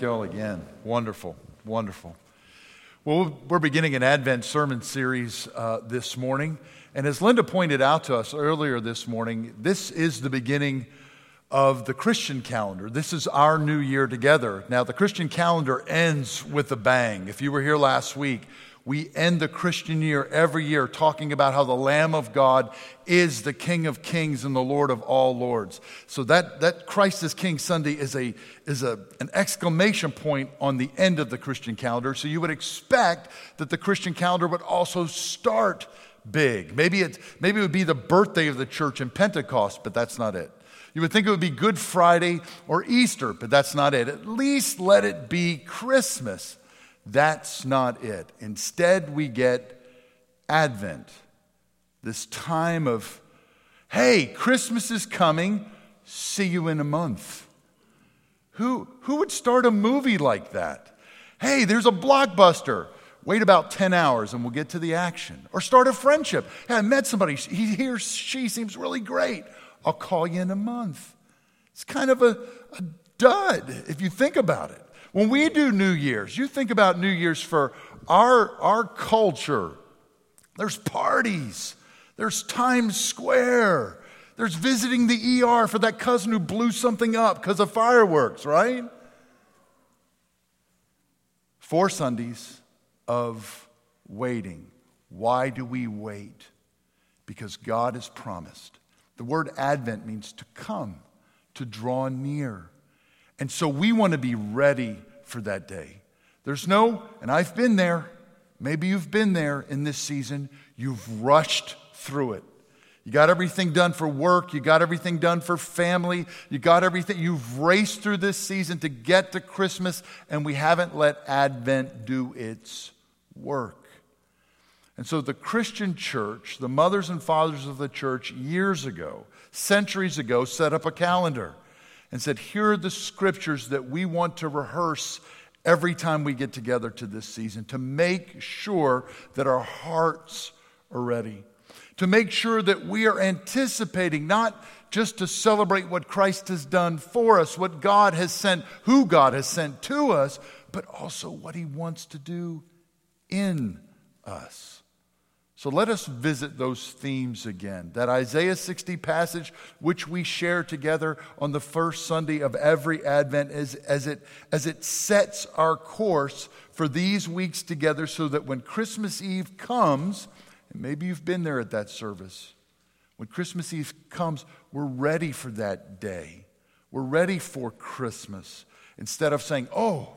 y'all again. Wonderful, wonderful. Well, we're beginning an Advent sermon series uh, this morning. And as Linda pointed out to us earlier this morning, this is the beginning of the Christian calendar. This is our new year together. Now, the Christian calendar ends with a bang. If you were here last week, we end the Christian year every year talking about how the Lamb of God is the King of Kings and the Lord of all Lords. So that, that Christ is King Sunday is, a, is a, an exclamation point on the end of the Christian calendar. So you would expect that the Christian calendar would also start big. Maybe it, maybe it would be the birthday of the church in Pentecost, but that's not it. You would think it would be Good Friday or Easter, but that's not it. At least let it be Christmas. That's not it. Instead, we get Advent, this time of, hey, Christmas is coming, see you in a month. Who, who would start a movie like that? Hey, there's a blockbuster. Wait about 10 hours and we'll get to the action. Or start a friendship. Hey, I met somebody. He, he or she seems really great. I'll call you in a month. It's kind of a, a dud if you think about it. When we do New Year's, you think about New Year's for our, our culture. There's parties, there's Times Square, there's visiting the ER for that cousin who blew something up because of fireworks, right? Four Sundays of waiting. Why do we wait? Because God has promised. The word Advent means to come, to draw near. And so we want to be ready for that day. There's no, and I've been there, maybe you've been there in this season, you've rushed through it. You got everything done for work, you got everything done for family, you got everything. You've raced through this season to get to Christmas, and we haven't let Advent do its work. And so the Christian church, the mothers and fathers of the church years ago, centuries ago, set up a calendar and said, Here are the scriptures that we want to rehearse every time we get together to this season to make sure that our hearts are ready, to make sure that we are anticipating not just to celebrate what Christ has done for us, what God has sent, who God has sent to us, but also what He wants to do in us. So let us visit those themes again. That Isaiah 60 passage, which we share together on the first Sunday of every Advent, is, as, it, as it sets our course for these weeks together, so that when Christmas Eve comes, and maybe you've been there at that service, when Christmas Eve comes, we're ready for that day. We're ready for Christmas. Instead of saying, oh,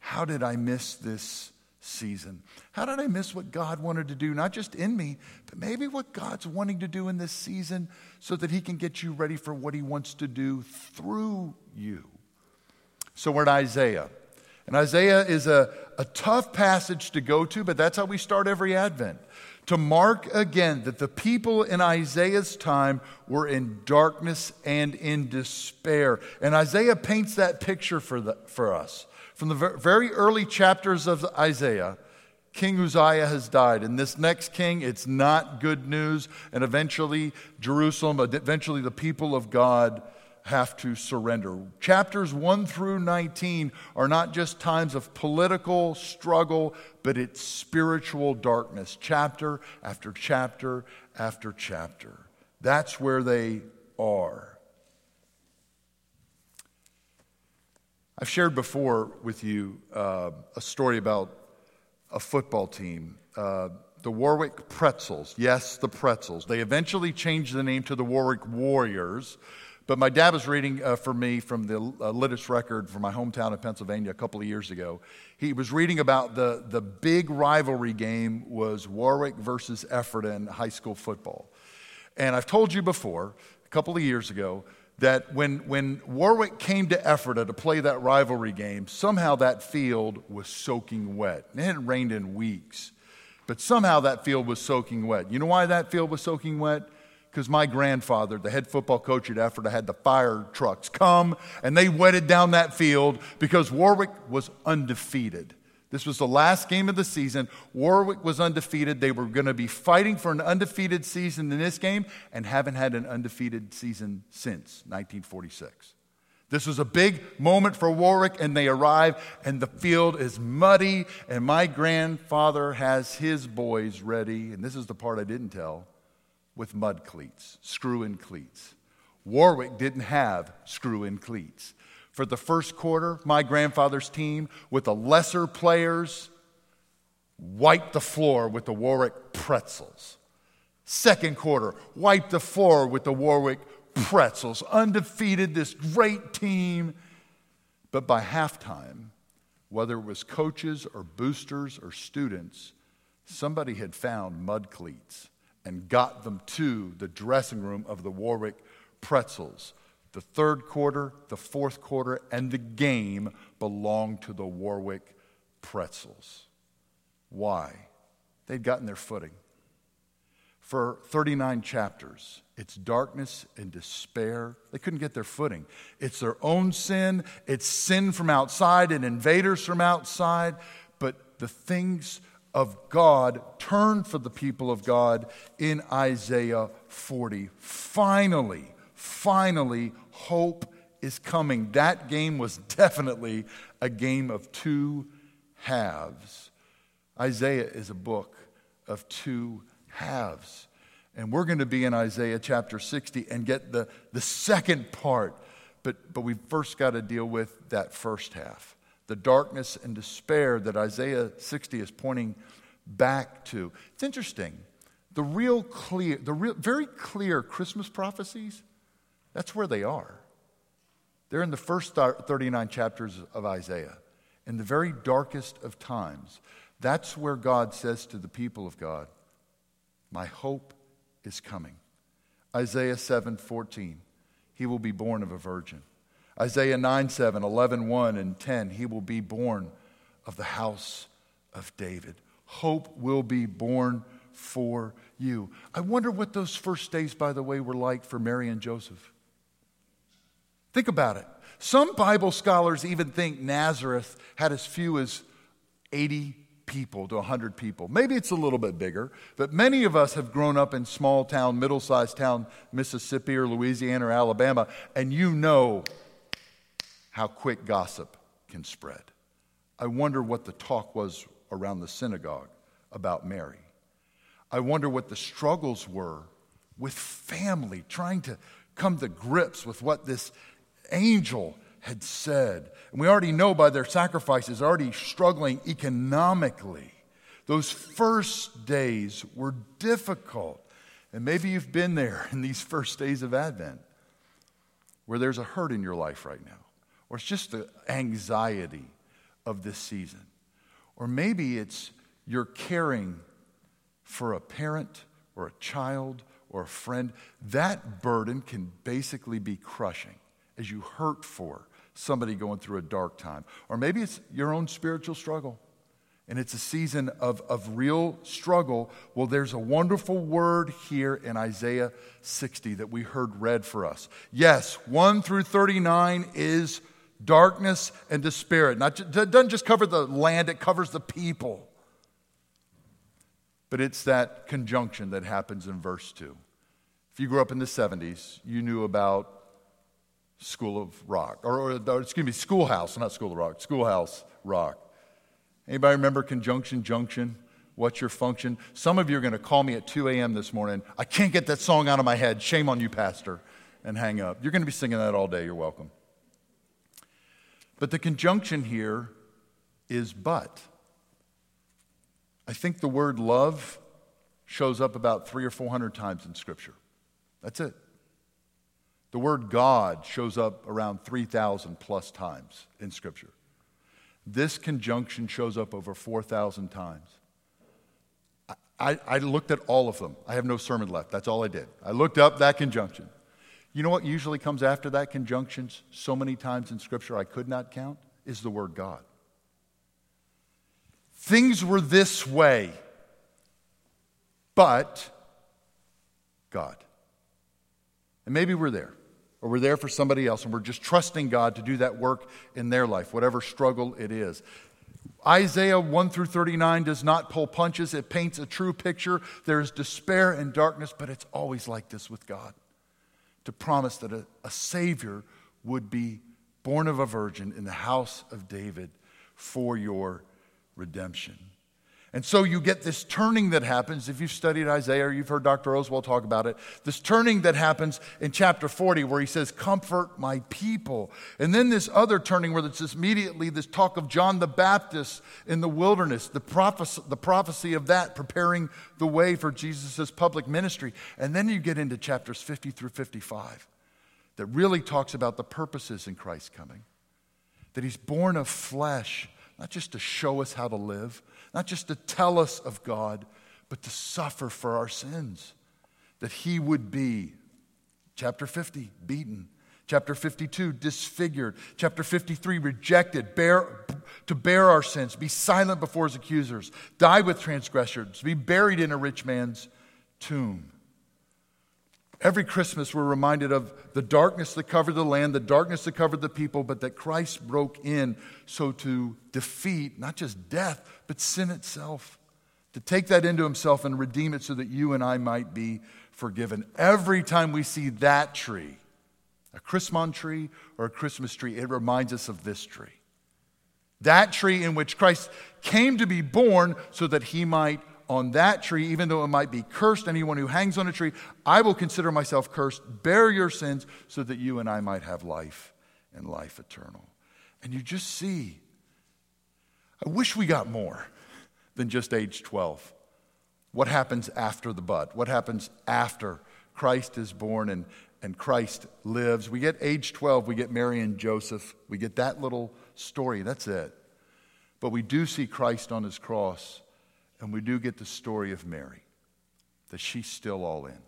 how did I miss this season? How did I miss what God wanted to do, not just in me, but maybe what God's wanting to do in this season so that He can get you ready for what He wants to do through you? So we're in Isaiah. And Isaiah is a, a tough passage to go to, but that's how we start every Advent. To mark again that the people in Isaiah's time were in darkness and in despair. And Isaiah paints that picture for, the, for us. From the very early chapters of Isaiah, King Uzziah has died. And this next king, it's not good news. And eventually, Jerusalem, eventually, the people of God have to surrender. Chapters 1 through 19 are not just times of political struggle, but it's spiritual darkness, chapter after chapter after chapter. That's where they are. I've shared before with you uh, a story about a football team, uh, the Warwick Pretzels. Yes, the Pretzels. They eventually changed the name to the Warwick Warriors. But my dad was reading uh, for me from the uh, record from my hometown of Pennsylvania a couple of years ago. He was reading about the, the big rivalry game was Warwick versus Ephrata high school football. And I've told you before, a couple of years ago, that when, when Warwick came to Ephrata to play that rivalry game, somehow that field was soaking wet. It hadn't rained in weeks, but somehow that field was soaking wet. You know why that field was soaking wet? Because my grandfather, the head football coach at Ephrata, had the fire trucks come and they wetted down that field because Warwick was undefeated. This was the last game of the season. Warwick was undefeated. They were going to be fighting for an undefeated season in this game and haven't had an undefeated season since 1946. This was a big moment for Warwick, and they arrive, and the field is muddy, and my grandfather has his boys ready, and this is the part I didn't tell, with mud cleats, screw in cleats. Warwick didn't have screw in cleats. For the first quarter, my grandfather's team, with the lesser players, wiped the floor with the Warwick pretzels. Second quarter, wiped the floor with the Warwick pretzels, undefeated, this great team. But by halftime, whether it was coaches or boosters or students, somebody had found mud cleats and got them to the dressing room of the Warwick pretzels. The third quarter, the fourth quarter, and the game belonged to the Warwick pretzels. Why? They'd gotten their footing. For 39 chapters, it's darkness and despair. They couldn't get their footing. It's their own sin, it's sin from outside and invaders from outside. But the things of God turn for the people of God in Isaiah 40. Finally, finally, hope is coming. That game was definitely a game of two halves. Isaiah is a book of two halves. And we're going to be in Isaiah chapter 60 and get the, the second part. But, but we've first got to deal with that first half the darkness and despair that Isaiah 60 is pointing back to. It's interesting. The real clear, the real, very clear Christmas prophecies, that's where they are. They're in the first 39 chapters of Isaiah, in the very darkest of times. That's where God says to the people of God, My hope is coming. Isaiah 7 14, he will be born of a virgin. Isaiah 9 7, 11 1, and 10, he will be born of the house of David. Hope will be born for you. I wonder what those first days, by the way, were like for Mary and Joseph. Think about it. Some Bible scholars even think Nazareth had as few as 80 people to 100 people. Maybe it's a little bit bigger, but many of us have grown up in small town, middle sized town, Mississippi or Louisiana or Alabama, and you know how quick gossip can spread. I wonder what the talk was around the synagogue about Mary. I wonder what the struggles were with family, trying to come to grips with what this angel had said. And we already know by their sacrifices, already struggling economically. Those first days were difficult. And maybe you've been there in these first days of Advent where there's a hurt in your life right now, or it's just the anxiety of this season. Or maybe it's you're caring for a parent or a child or a friend. That burden can basically be crushing as you hurt for somebody going through a dark time. Or maybe it's your own spiritual struggle and it's a season of, of real struggle. Well, there's a wonderful word here in Isaiah 60 that we heard read for us. Yes, 1 through 39 is darkness and despair. It doesn't just cover the land, it covers the people. But it's that conjunction that happens in verse 2. If you grew up in the 70s, you knew about School of Rock, or, or, excuse me, Schoolhouse, not School of Rock, Schoolhouse Rock. Anybody remember Conjunction Junction? What's your function? Some of you are going to call me at 2 a.m. this morning. I can't get that song out of my head. Shame on you, Pastor. And hang up. You're going to be singing that all day. You're welcome. But the conjunction here is but. I think the word love shows up about three or four hundred times in Scripture. That's it. The word God shows up around 3,000 plus times in Scripture. This conjunction shows up over 4,000 times. I, I, looked at all of them. I have no sermon left. That's all I did. I looked up that conjunction. You know what usually comes after that conjunction so many times in Scripture I could not count? Is the word God. Things were this way, but God. And maybe we're there or we're there for somebody else and we're just trusting God to do that work in their life, whatever struggle it is. Isaiah 1 through 39 does not pull punches. It paints a true picture. There's despair and darkness, but it's always like this with God to promise that a, a Savior would be born of a virgin in the house of David for your redemption. And so you get this turning that happens. If you've studied Isaiah or you've heard Dr. Oswald talk about it, this turning that happens in chapter 40 where he says, Comfort my people. And then this other turning where it's immediately this talk of John the Baptist in the wilderness, the prophecy, the prophecy of that preparing the way for Jesus' public ministry. And then you get into chapters 50 through 55 that really talks about the purposes in Christ's coming. That he's born of flesh, not just to show us how to live not just to tell us of God, but to suffer for our sins. That he would be, chapter 50, beaten. Chapter 52, disfigured. Chapter 53, rejected, bear, to bear our sins, be silent before his accusers, die with transgressors, be buried in a rich man's tomb. Every Christmas, we're reminded of the darkness that covered the land, the darkness that covered the people, but that Christ broke in so to defeat not just death, but sin itself. To take that into himself and redeem it so that you and I might be forgiven. Every time we see that tree, a Christmas tree or a Christmas tree, it reminds us of this tree. That tree in which Christ came to be born so that he might on that tree, even though it might be cursed, anyone who hangs on a tree, I will consider myself cursed. Bear your sins so that you and I might have life and life eternal. And you just see, I wish we got more than just age 12. What happens after the bud? What happens after Christ is born and, and Christ lives? We get age 12, we get Mary and Joseph, we get that little story, that's it. But we do see Christ on his cross and we do get the story of Mary, that she's still all in.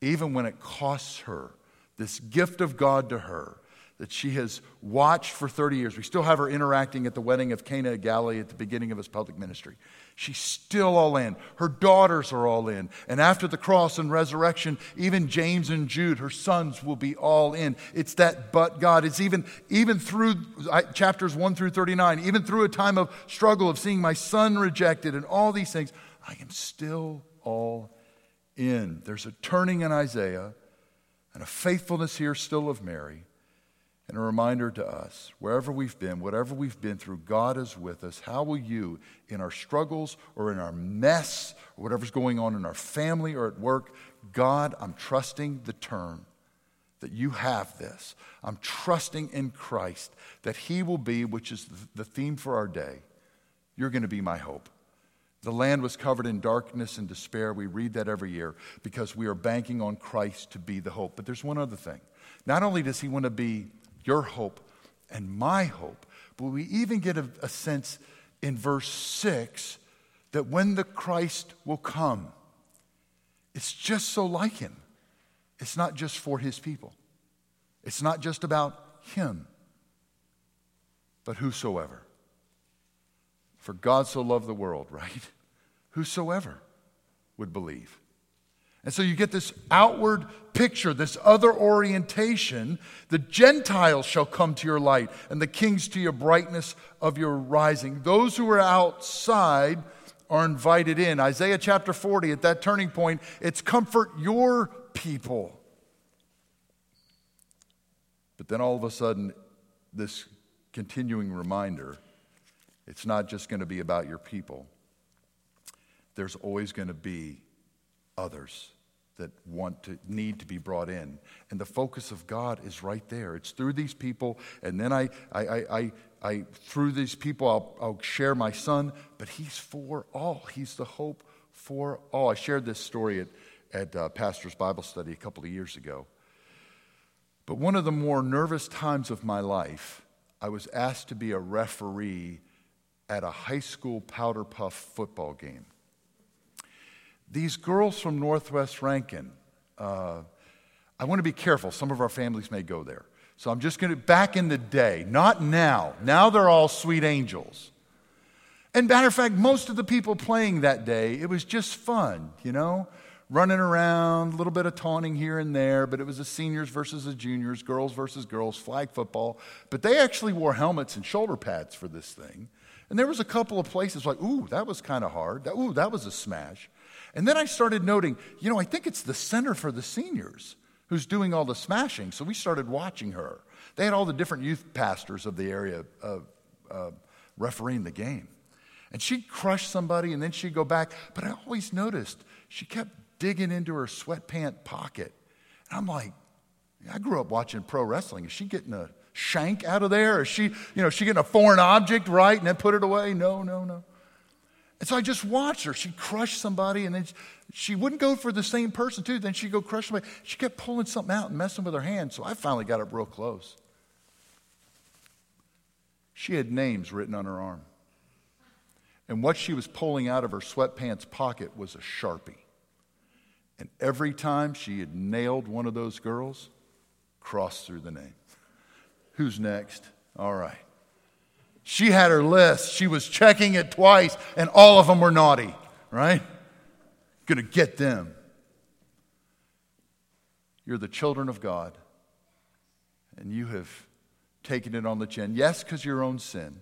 Even when it costs her, this gift of God to her, that she has watched for 30 years. We still have her interacting at the wedding of Cana of Galilee at the beginning of his public ministry. She's still all in. Her daughters are all in. And after the cross and resurrection, even James and Jude, her sons, will be all in. It's that but God. It's even, even through chapters 1 through 39, even through a time of struggle of seeing my son rejected and all these things, I am still all in. There's a turning in Isaiah and a faithfulness here still of Mary and a reminder to us wherever we've been, whatever we've been through, God is with us. How will you, in our struggles or in our mess or whatever's going on in our family or at work, God, I'm trusting the turn that you have this. I'm trusting in Christ that He will be, which is the theme for our day. You're going to be my hope. The land was covered in darkness and despair. We read that every year because we are banking on Christ to be the hope. But there's one other thing. Not only does He want to be your hope and my hope. But we even get a, a sense in verse 6 that when the Christ will come, it's just so like him. It's not just for his people, it's not just about him, but whosoever. For God so loved the world, right? Whosoever would believe. And so you get this outward picture, this other orientation. The Gentiles shall come to your light, and the kings to your brightness of your rising. Those who are outside are invited in. Isaiah chapter 40, at that turning point, it's comfort your people. But then all of a sudden, this continuing reminder it's not just going to be about your people, there's always going to be others that want to need to be brought in. And the focus of God is right there. It's through these people, and then I, I, I, I, I through these people, I'll, I'll share my son, but he's for all. He's the hope for all. I shared this story at, at uh, Pastor's Bible Study a couple of years ago. But one of the more nervous times of my life, I was asked to be a referee at a high school powder puff football game. These girls from Northwest Rankin, uh, I want to be careful. Some of our families may go there. So I'm just going to, back in the day, not now. Now they're all sweet angels. And matter of fact, most of the people playing that day, it was just fun, you know? Running around, a little bit of taunting here and there, but it was the seniors versus the juniors, girls versus girls, flag football. But they actually wore helmets and shoulder pads for this thing. And there was a couple of places like, ooh, that was kind of hard. Ooh, that was a smash. And then I started noting, you know, I think it's the center for the seniors who's doing all the smashing. So we started watching her. They had all the different youth pastors of the area uh, uh, refereeing the game. And she'd crush somebody and then she'd go back. But I always noticed she kept digging into her sweatpant pocket. And I'm like, I grew up watching pro wrestling. Is she getting a shank out of there? Is she, you know, she getting a foreign object, right, and then put it away? No, no, no. And so I just watched her. She'd crush somebody, and then she wouldn't go for the same person, too. Then she'd go crush somebody. She kept pulling something out and messing with her hand. So I finally got up real close. She had names written on her arm. And what she was pulling out of her sweatpants pocket was a Sharpie. And every time she had nailed one of those girls, crossed through the name. Who's next? All right. She had her list. She was checking it twice, and all of them were naughty, right? Gonna get them. You're the children of God, and you have taken it on the chin. Yes, because your own sin,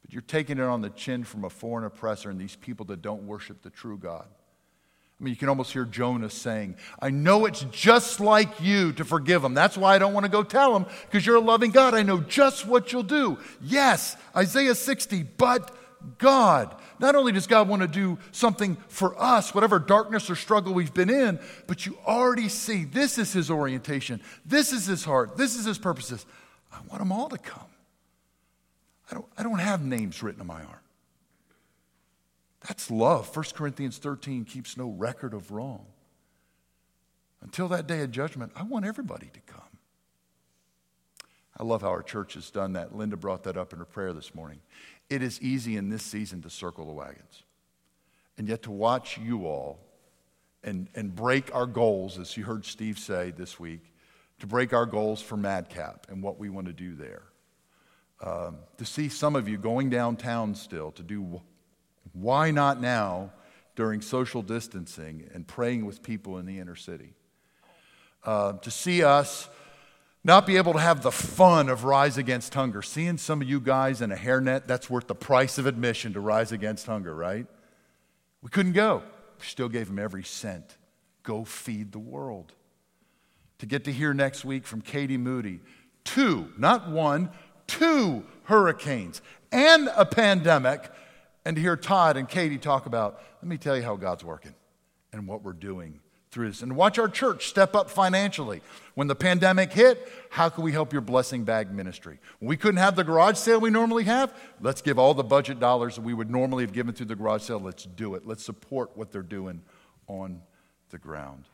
but you're taking it on the chin from a foreign oppressor and these people that don't worship the true God. I mean, you can almost hear Jonah saying, I know it's just like you to forgive them. That's why I don't want to go tell them, because you're a loving God. I know just what you'll do. Yes, Isaiah 60, but God. Not only does God want to do something for us, whatever darkness or struggle we've been in, but you already see this is His orientation, this is His heart, this is His purposes. I want them all to come. I don't, I don't have names written on my arm. That's love. 1 Corinthians 13 keeps no record of wrong. Until that day of judgment, I want everybody to come. I love how our church has done that. Linda brought that up in her prayer this morning. It is easy in this season to circle the wagons. And yet to watch you all and, and break our goals, as you heard Steve say this week, to break our goals for Madcap and what we want to do there. Um, to see some of you going downtown still to do why not now during social distancing and praying with people in the inner city? Uh, to see us not be able to have the fun of Rise Against Hunger. Seeing some of you guys in a hairnet, that's worth the price of admission to Rise Against Hunger, right? We couldn't go. We still gave them every cent. Go feed the world. To get to hear next week from Katie Moody, two, not one, two hurricanes and a pandemic and to hear Todd and Katie talk about, let me tell you how God's working and what we're doing through this. And watch our church step up financially. When the pandemic hit, how can we help your blessing bag ministry? When we couldn't have the garage sale we normally have, let's give all the budget dollars that we would normally have given through the garage sale. Let's do it. Let's support what they're doing on the ground.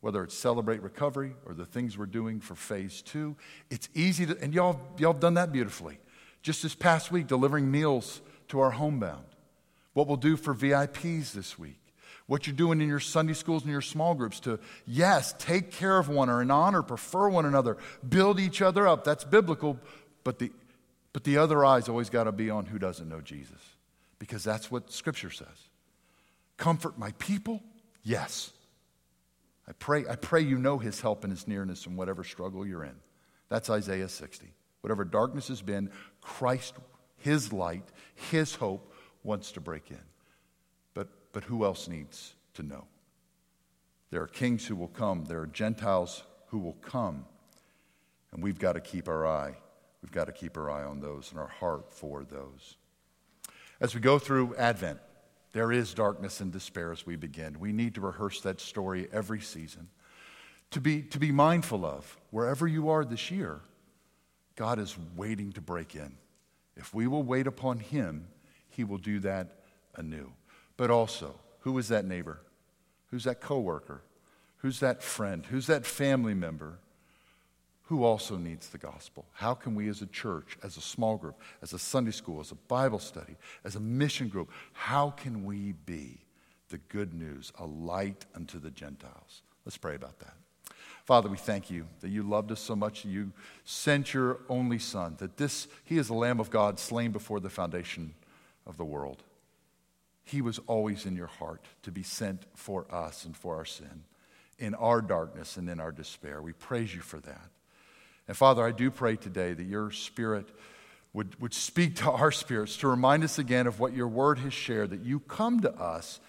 Whether it's celebrate recovery or the things we're doing for phase two, it's easy to, and y'all, y'all have done that beautifully. Just this past week, delivering meals to our homebound what we'll do for VIPs this week, what you're doing in your Sunday schools and your small groups to, yes, take care of one or in honor, prefer one another, build each other up. That's biblical, but the, but the other eye's always got to be on who doesn't know Jesus, because that's what Scripture says. Comfort my people? Yes. I pray, I pray you know his help and his nearness in whatever struggle you're in. That's Isaiah 60. Whatever darkness has been, Christ, his light, his hope wants to break in. But, but who else needs to know? There are kings who will come, there are Gentiles who will come, and we've got to keep our eye. We've got to keep our eye on those and our heart for those. As we go through Advent, there is darkness and despair as we begin. We need to rehearse that story every season. To be, to be mindful of, wherever you are this year, God is waiting to break in. If we will wait upon Him, he will do that anew. But also, who is that neighbor? Who's that coworker? Who's that friend? Who's that family member who also needs the gospel? How can we as a church, as a small group, as a Sunday school, as a Bible study, as a mission group, how can we be the good news, a light unto the Gentiles? Let's pray about that. Father, we thank you that you loved us so much that you sent your only Son, that this, He is the Lamb of God slain before the foundation of the world. He was always in your heart to be sent for us and for our sin, in our darkness and in our despair. We praise you for that. And Father, I do pray today that your Spirit would, would speak to our spirits to remind us again of what your word has shared, that you come to us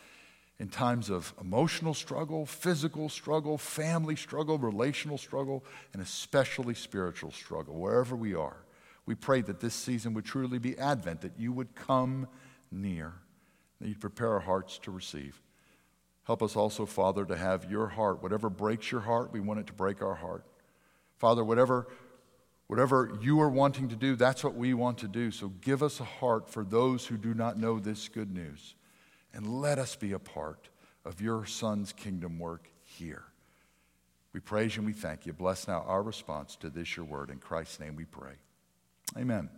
in times of emotional struggle, physical struggle, family struggle, relational struggle, and especially spiritual struggle, wherever we are. We pray that this season would truly be Advent, that you would come near, that you'd prepare our hearts to receive. Help us also, Father, to have your heart. Whatever breaks your heart, we want it to break our heart. Father, whatever, whatever you are wanting to do, that's what we want to do. So give us a heart for those who do not know this good news and let us be a part of your Son's kingdom work here. We praise you and we thank you. Bless now our response to this, your word. In Christ's name we pray. Amen.